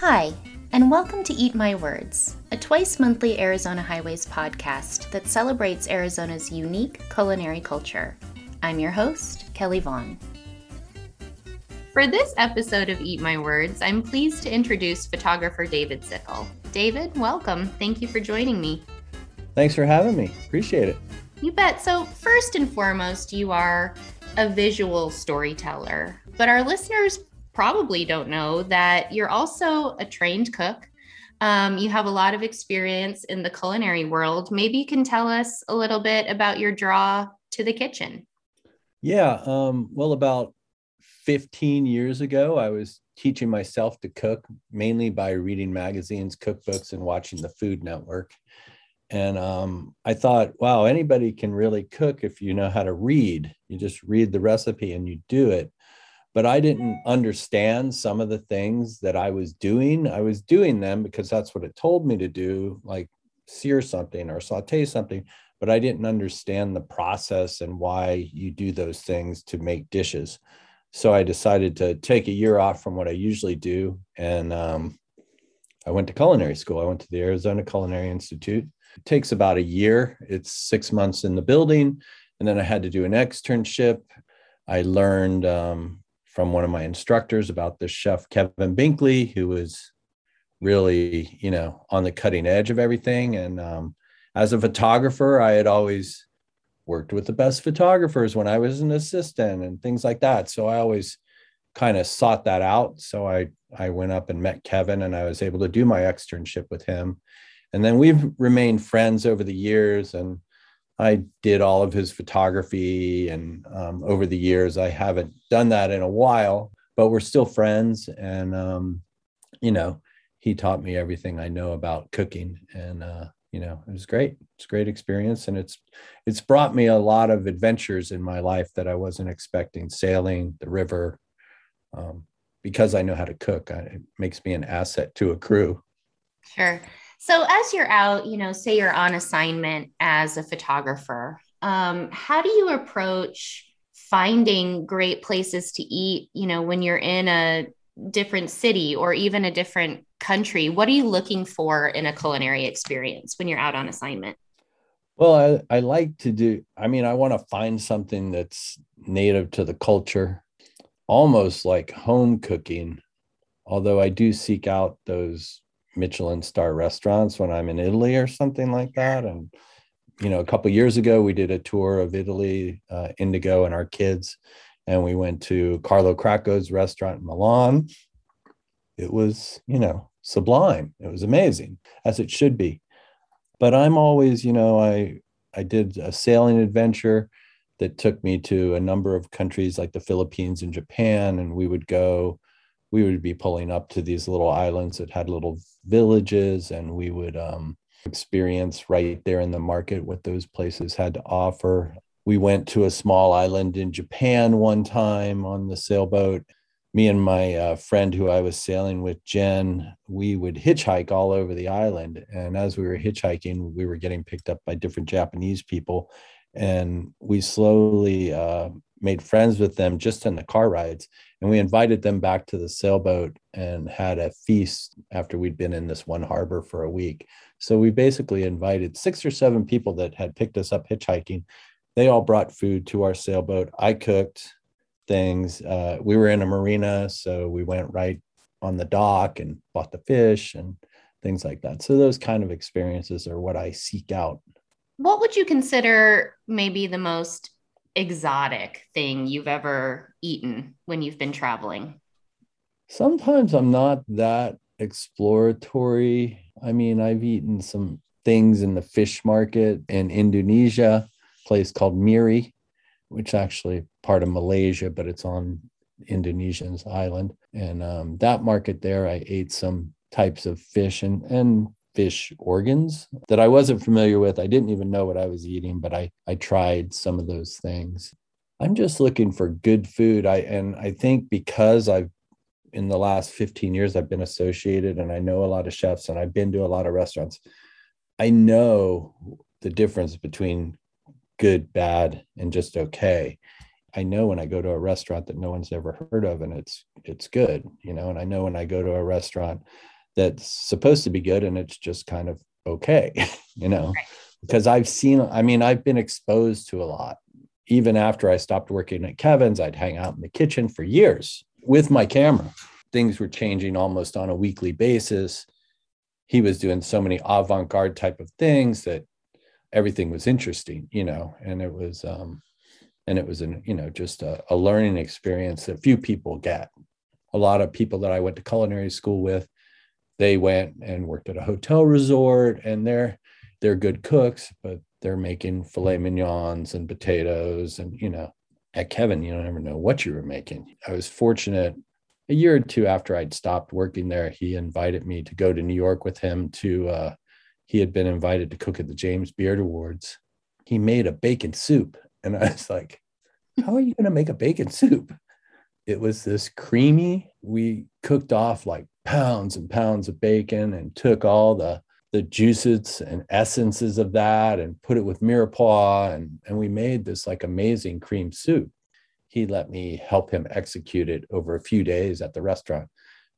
Hi, and welcome to Eat My Words, a twice monthly Arizona Highways podcast that celebrates Arizona's unique culinary culture. I'm your host, Kelly Vaughn. For this episode of Eat My Words, I'm pleased to introduce photographer David Zickl. David, welcome. Thank you for joining me. Thanks for having me. Appreciate it. You bet. So, first and foremost, you are a visual storyteller, but our listeners probably don't know that you're also a trained cook. Um, you have a lot of experience in the culinary world. Maybe you can tell us a little bit about your draw to the kitchen. Yeah. Um, well, about 15 years ago, I was teaching myself to cook mainly by reading magazines, cookbooks, and watching the Food Network. And um, I thought, wow, anybody can really cook if you know how to read. You just read the recipe and you do it but I didn't understand some of the things that I was doing. I was doing them because that's what it told me to do, like sear something or saute something, but I didn't understand the process and why you do those things to make dishes. So I decided to take a year off from what I usually do. And um, I went to culinary school. I went to the Arizona Culinary Institute. It takes about a year, it's six months in the building. And then I had to do an externship. I learned um, from one of my instructors about this chef Kevin Binkley, who was really, you know, on the cutting edge of everything. And um, as a photographer, I had always worked with the best photographers when I was an assistant and things like that. So I always kind of sought that out. So I I went up and met Kevin, and I was able to do my externship with him. And then we've remained friends over the years, and I did all of his photography, and um, over the years, I haven't done that in a while, but we're still friends. And um, you know, he taught me everything I know about cooking, and uh, you know, it was great. It's a great experience, and it's it's brought me a lot of adventures in my life that I wasn't expecting. Sailing the river, um, because I know how to cook, it makes me an asset to a crew. Sure. So, as you're out, you know, say you're on assignment as a photographer, um, how do you approach finding great places to eat, you know, when you're in a different city or even a different country? What are you looking for in a culinary experience when you're out on assignment? Well, I, I like to do, I mean, I want to find something that's native to the culture, almost like home cooking, although I do seek out those Michelin star restaurants when I'm in Italy or something like that. And, you know, a couple years ago, we did a tour of Italy, uh, Indigo and our kids, and we went to Carlo Cracco's restaurant in Milan. It was, you know, sublime. It was amazing, as it should be. But I'm always, you know, I I did a sailing adventure that took me to a number of countries like the Philippines and Japan, and we would go we would be pulling up to these little islands that had little villages and we would um, experience right there in the market what those places had to offer. We went to a small island in japan one time on the sailboat. Me and my uh, friend who i was sailing with jen we would hitchhike all over the island. And as we were hitchhiking we were getting picked up by different japanese people. And we slowly uh, made friends with them just in the car rides and we invited them back to the sailboat and had a feast after we'd been in this one harbor for a week. So we basically invited six or seven people that had picked us up hitchhiking. They all brought food to our sailboat. I cooked things. Uh, we were in a marina so we went right on the dock and bought the fish and things like that. So those kind of experiences are what i seek out. What would you consider maybe the most exotic thing you've ever eaten when you've been traveling? Sometimes I'm not that exploratory. I mean, I've eaten some things in the fish market in Indonesia, place called Miri, which actually part of Malaysia, but it's on Indonesian's island. And um, that market there, I ate some types of fish and and fish organs that I wasn't familiar with. I didn't even know what I was eating, but I I tried some of those things. I'm just looking for good food. I and I think because I've in the last 15 years I've been associated and I know a lot of chefs and I've been to a lot of restaurants. I know the difference between good, bad, and just okay. I know when I go to a restaurant that no one's ever heard of and it's it's good, you know, and I know when I go to a restaurant that's supposed to be good and it's just kind of okay, you know. Right. Because I've seen I mean I've been exposed to a lot. Even after I stopped working at Kevin's, I'd hang out in the kitchen for years with my camera. Things were changing almost on a weekly basis. He was doing so many avant-garde type of things that everything was interesting, you know, and it was um and it was an you know just a, a learning experience that few people get a lot of people that i went to culinary school with they went and worked at a hotel resort and they're they're good cooks but they're making filet mignons and potatoes and you know at kevin you don't ever know what you were making i was fortunate a year or two after i'd stopped working there he invited me to go to new york with him to uh, he had been invited to cook at the james beard awards he made a bacon soup and I was like, how are you going to make a bacon soup? It was this creamy. We cooked off like pounds and pounds of bacon and took all the the juices and essences of that and put it with mirepoix and, and we made this like amazing cream soup. He let me help him execute it over a few days at the restaurant.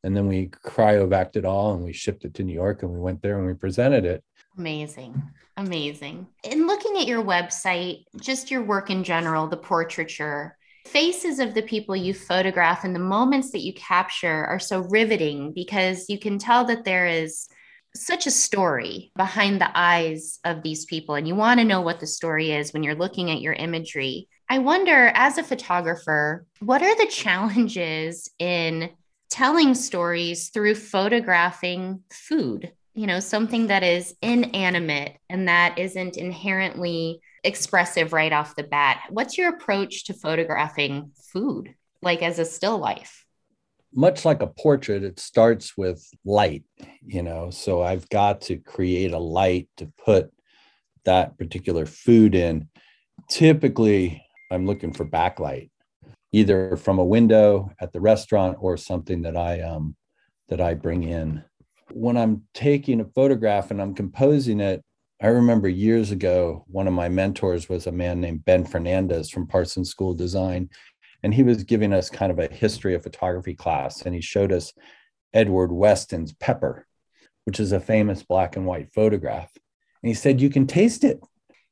And then we cryovaced it all and we shipped it to New York and we went there and we presented it. Amazing. Amazing. In looking at your website, just your work in general, the portraiture, faces of the people you photograph and the moments that you capture are so riveting because you can tell that there is such a story behind the eyes of these people and you want to know what the story is when you're looking at your imagery. I wonder as a photographer, what are the challenges in telling stories through photographing food? you know, something that is inanimate and that isn't inherently expressive right off the bat. What's your approach to photographing food, like as a still life? Much like a portrait, it starts with light, you know. So I've got to create a light to put that particular food in. Typically, I'm looking for backlight, either from a window at the restaurant or something that I um that I bring in when I'm taking a photograph and I'm composing it, I remember years ago, one of my mentors was a man named Ben Fernandez from Parsons School Design. And he was giving us kind of a history of photography class. And he showed us Edward Weston's Pepper, which is a famous black and white photograph. And he said, You can taste it.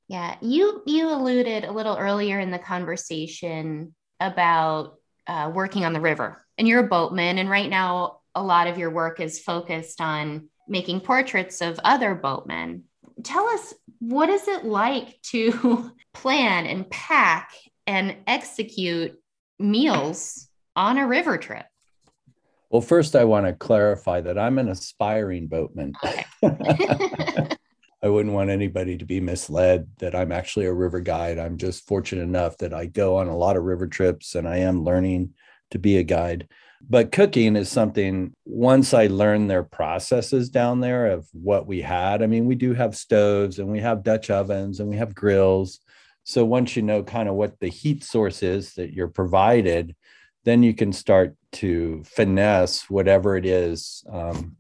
Yeah. You you alluded a little earlier in the conversation about uh, working on the river. And you're a boatman. And right now a lot of your work is focused on making portraits of other boatmen. Tell us what is it like to plan and pack and execute meals on a river trip? Well, first, I want to clarify that I'm an aspiring boatman. Okay. I wouldn't want anybody to be misled that I'm actually a river guide. I'm just fortunate enough that I go on a lot of river trips and I am learning to be a guide. But cooking is something, once I learned their processes down there of what we had, I mean, we do have stoves and we have Dutch ovens and we have grills. So once you know kind of what the heat source is that you're provided, then you can start to finesse whatever it is um,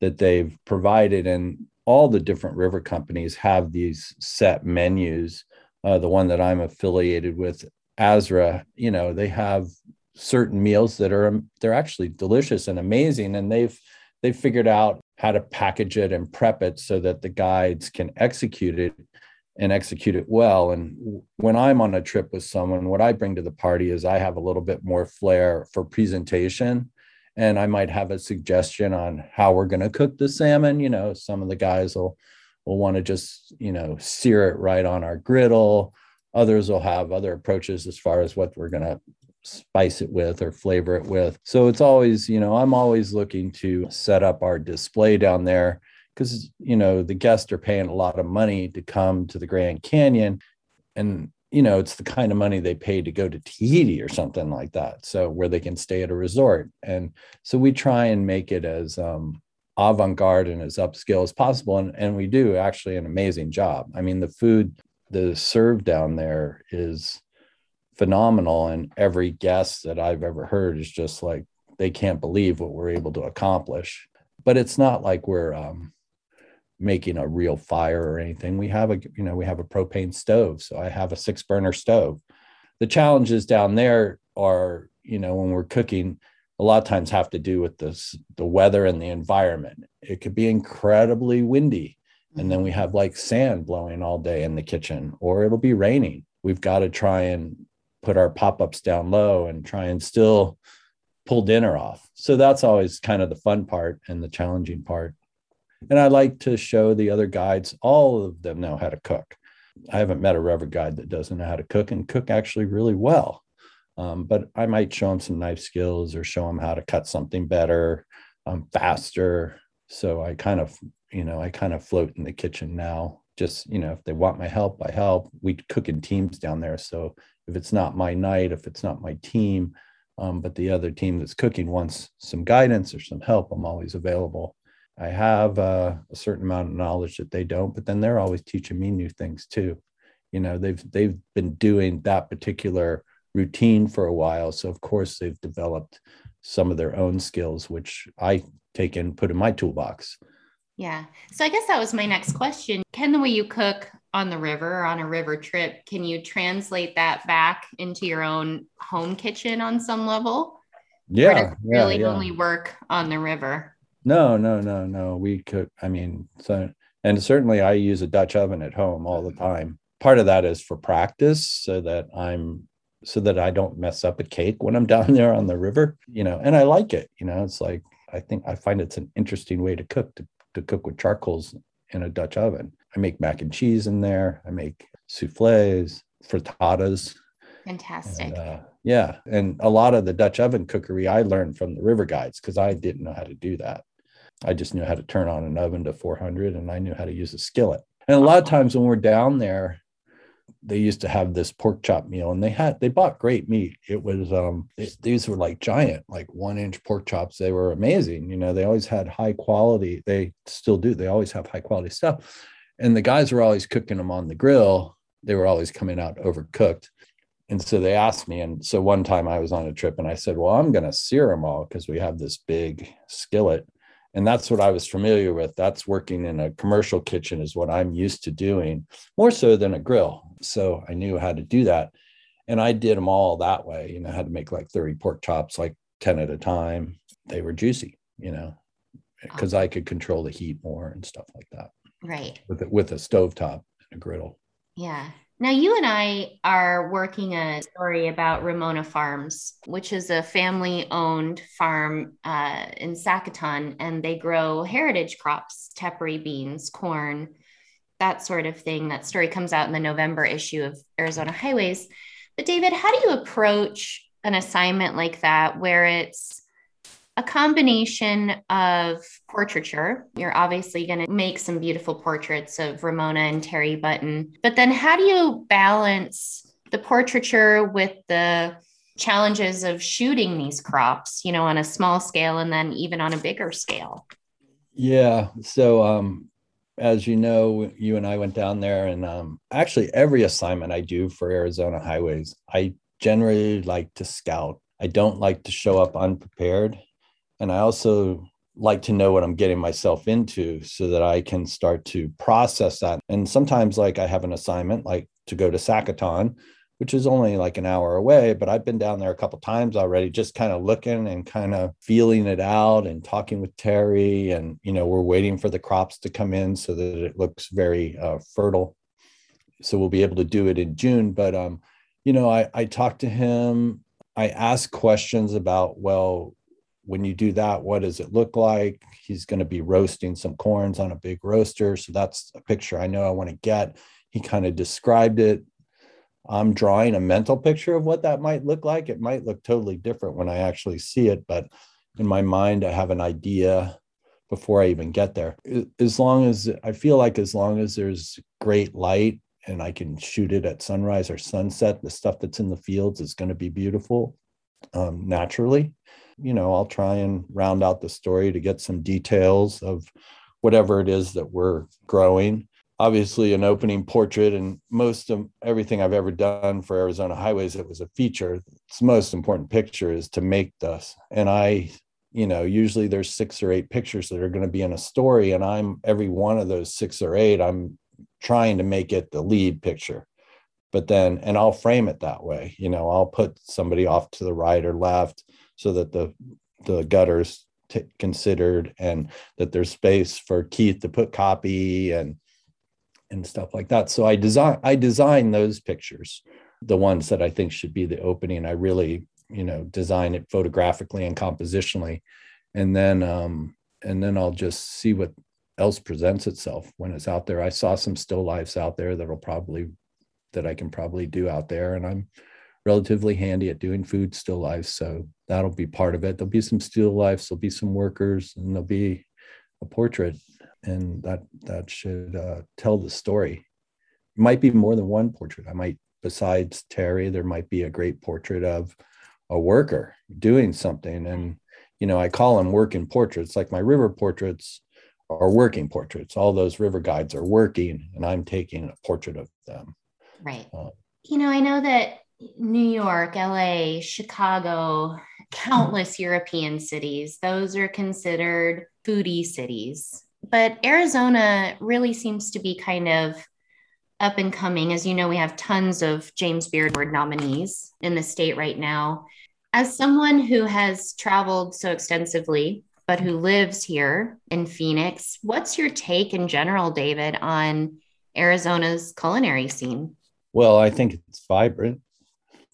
that they've provided. And all the different river companies have these set menus. Uh, the one that I'm affiliated with, Azra, you know, they have certain meals that are they're actually delicious and amazing and they've they've figured out how to package it and prep it so that the guides can execute it and execute it well. And when i'm on a trip with someone what i bring to the party is i have a little bit more flair for presentation and i might have a suggestion on how we're going to cook the salmon. You know some of the guys will will want to just you know sear it right on our griddle. Others will have other approaches as far as what we're going to spice it with or flavor it with. So it's always, you know, I'm always looking to set up our display down there because, you know, the guests are paying a lot of money to come to the Grand Canyon. And, you know, it's the kind of money they pay to go to Tahiti or something like that. So where they can stay at a resort. And so we try and make it as, um, avant-garde and as upscale as possible and, and we do actually an amazing job i mean the food the serve down there is phenomenal. And every guest that I've ever heard is just like, they can't believe what we're able to accomplish. But it's not like we're um, making a real fire or anything. We have a, you know, we have a propane stove. So I have a six burner stove. the challenges down there are, you know, when we're cooking, a lot of times have to do with this the weather and the environment. It could be incredibly windy. And then we mm-hmm. have like sand blowing all day in the kitchen, or it'll be raining. We've got to try and put our pop-ups down low and try and still pull dinner off. So that's always kind of the fun part and the challenging part. And I like to show the other guides, all of them know how to cook. I haven't met a river guide that doesn't know how to cook and cook actually really well. Um, but I might show them some knife skills or show them how to cut something better, um, faster. So I kind of, you know, I kind of float in the kitchen now. Just, you know, if they want my help, I help. We cook in teams down there. So if it's not my night, if it's not my team, um, but the other team that's cooking wants some guidance or some help, I'm always available. I have uh, a certain amount of knowledge that they don't, but then they're always teaching me new things too. You know, they've they've been doing that particular routine for a while, so of course they've developed some of their own skills, which I take and put in my toolbox. Yeah. So I guess that was my next question. Can the way you cook on the river or on a river trip, can you translate that back into your own home kitchen on some level? Yeah. yeah really yeah. only work on the river? No, no, no, no. We cook, I mean, so, and certainly I use a Dutch oven at home all the mm-hmm. time. Part of that is for practice so that I'm, so that I don't mess up a cake when I'm down there on the river, you know, and I like it, you know, it's like, I think I find it's an interesting way to cook, to, to cook with charcoals in a Dutch oven. I make mac and cheese in there. I make souffles, frittatas. Fantastic. And, uh, yeah. And a lot of the Dutch oven cookery I learned from the river guides because I didn't know how to do that. I just knew how to turn on an oven to 400 and I knew how to use a skillet. And a lot of times when we're down there, they used to have this pork chop meal and they had they bought great meat. It was um it, these were like giant like one inch pork chops. They were amazing you know they always had high quality they still do they always have high quality stuff. And the guys were always cooking them on the grill. They were always coming out overcooked. And so they asked me and so one time i was on a trip and i said well i'm going to sear them all because we have this big skillet and that's what i was familiar with. That's working in a commercial kitchen is what i'm used to doing more so than a grill. So i knew how to do that. And i did them all that way you know I had to make like 30 pork chops like 10 at a time. They were juicy you know because i could control the heat more and stuff like that right. with it with a stove top and a griddle. Yeah now, you and I are working a story about Ramona Farms, which is a family owned farm uh, in Sacaton, and they grow heritage crops, tepary beans, corn, that sort of thing. That story comes out in the November issue of Arizona Highways. But, David, how do you approach an assignment like that where it's a combination of portraiture. You're obviously going to make some beautiful portraits of Ramona and Terry Button. But then how do you balance the portraiture with the challenges of shooting these crops, you know, on a small scale and then even on a bigger scale? Yeah. So, um, as you know, you and I went down there, and um, actually, every assignment I do for Arizona Highways, I generally like to scout. I don't like to show up unprepared and I also like to know what I'm getting myself into so that I can start to process that. And sometimes, like, I have an assignment, like to go to Sacaton, which is only like an hour away, but I've been down there a couple times already, just kind of looking and kind of feeling it out and talking with Terry. And, you know, we're waiting for the crops to come in so that it looks very uh, fertile. So we'll be able to do it in June. But, um, you know, I, I talked to him. I asked questions about, well, when you do that, what does it look like? He's going to be roasting some corns on a big roaster. So that's a picture I know I want to get. He kind of described it. I'm drawing a mental picture of what that might look like. It might look totally different when I actually see it, but in my mind, I have an idea before I even get there. As long as I feel like, as long as there's great light and I can shoot it at sunrise or sunset, the stuff that's in the fields is going to be beautiful um, naturally you know, I'll try and round out the story to get some details of whatever it is that we're growing. Obviously, an opening portrait, and most of everything I've ever done for Arizona Highways, it was a feature. Its most important picture is to make this. And I, you know, usually there's six or eight pictures that are going to be in a story, and I'm every one of those six or eight, I'm trying to make it the lead picture but then and i'll frame it that way you know i'll put somebody off to the right or left so that the the gutters t- considered and that there's space for keith to put copy and and stuff like that so i design i design those pictures the ones that i think should be the opening i really you know design it photographically and compositionally and then um and then i'll just see what else presents itself when it's out there i saw some still lifes out there that'll probably that I can probably do out there. And I'm relatively handy at doing food still lives. So that'll be part of it. There'll be some still lifes, there'll be some workers, and there'll be a portrait. And that that should uh, tell the story. It might be more than one portrait. I might, besides Terry, there might be a great portrait of a worker doing something. And, you know, I call them working portraits, like my river portraits are working portraits. All those river guides are working, and I'm taking a portrait of them. Right. Uh, you know, I know that New York, LA, Chicago, countless European cities, those are considered foodie cities. But Arizona really seems to be kind of up and coming. As you know, we have tons of James Beard Award nominees in the state right now. As someone who has traveled so extensively, but who lives here in Phoenix, what's your take in general, David, on Arizona's culinary scene? Well, I think it's vibrant.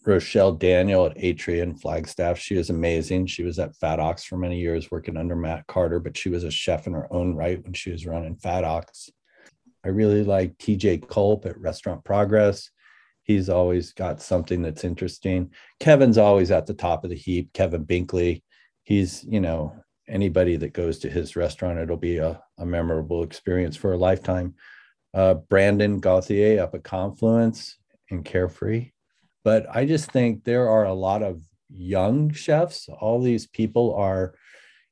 Rochelle Daniel at Atria and Flagstaff, she is amazing. She was at Fat Ox for many years working under Matt Carter, but she was a chef in her own right when she was running Fat Ox. I really like TJ Culp at Restaurant Progress. He's always got something that's interesting. Kevin's always at the top of the heap. Kevin Binkley, he's, you know, anybody that goes to his restaurant, it'll be a, a memorable experience for a lifetime uh, Brandon Gauthier up at Confluence and Carefree. But I just think there are a lot of young chefs. All these people are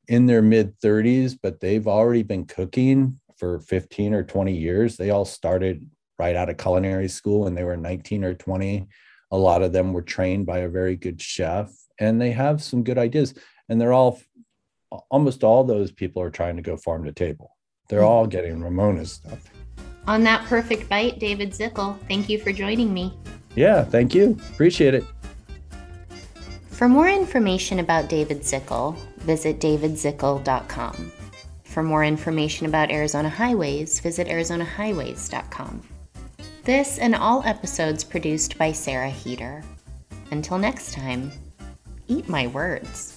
in their mid 30s, but they've already been cooking for 15 or 20 years. They all started right out of culinary school when they were 19 or 20. A lot of them were trained by a very good chef and they have some good ideas. And they're all, almost all those people are trying to go farm to table. They're all getting Ramona's stuff. On that perfect bite, David Zickl, thank you for joining me. Yeah, thank you. Appreciate it. For more information about David Zickl, visit davidzickl.com. For more information about Arizona Highways, visit arizonahighways.com. This and all episodes produced by Sarah Heater. Until next time, eat my words.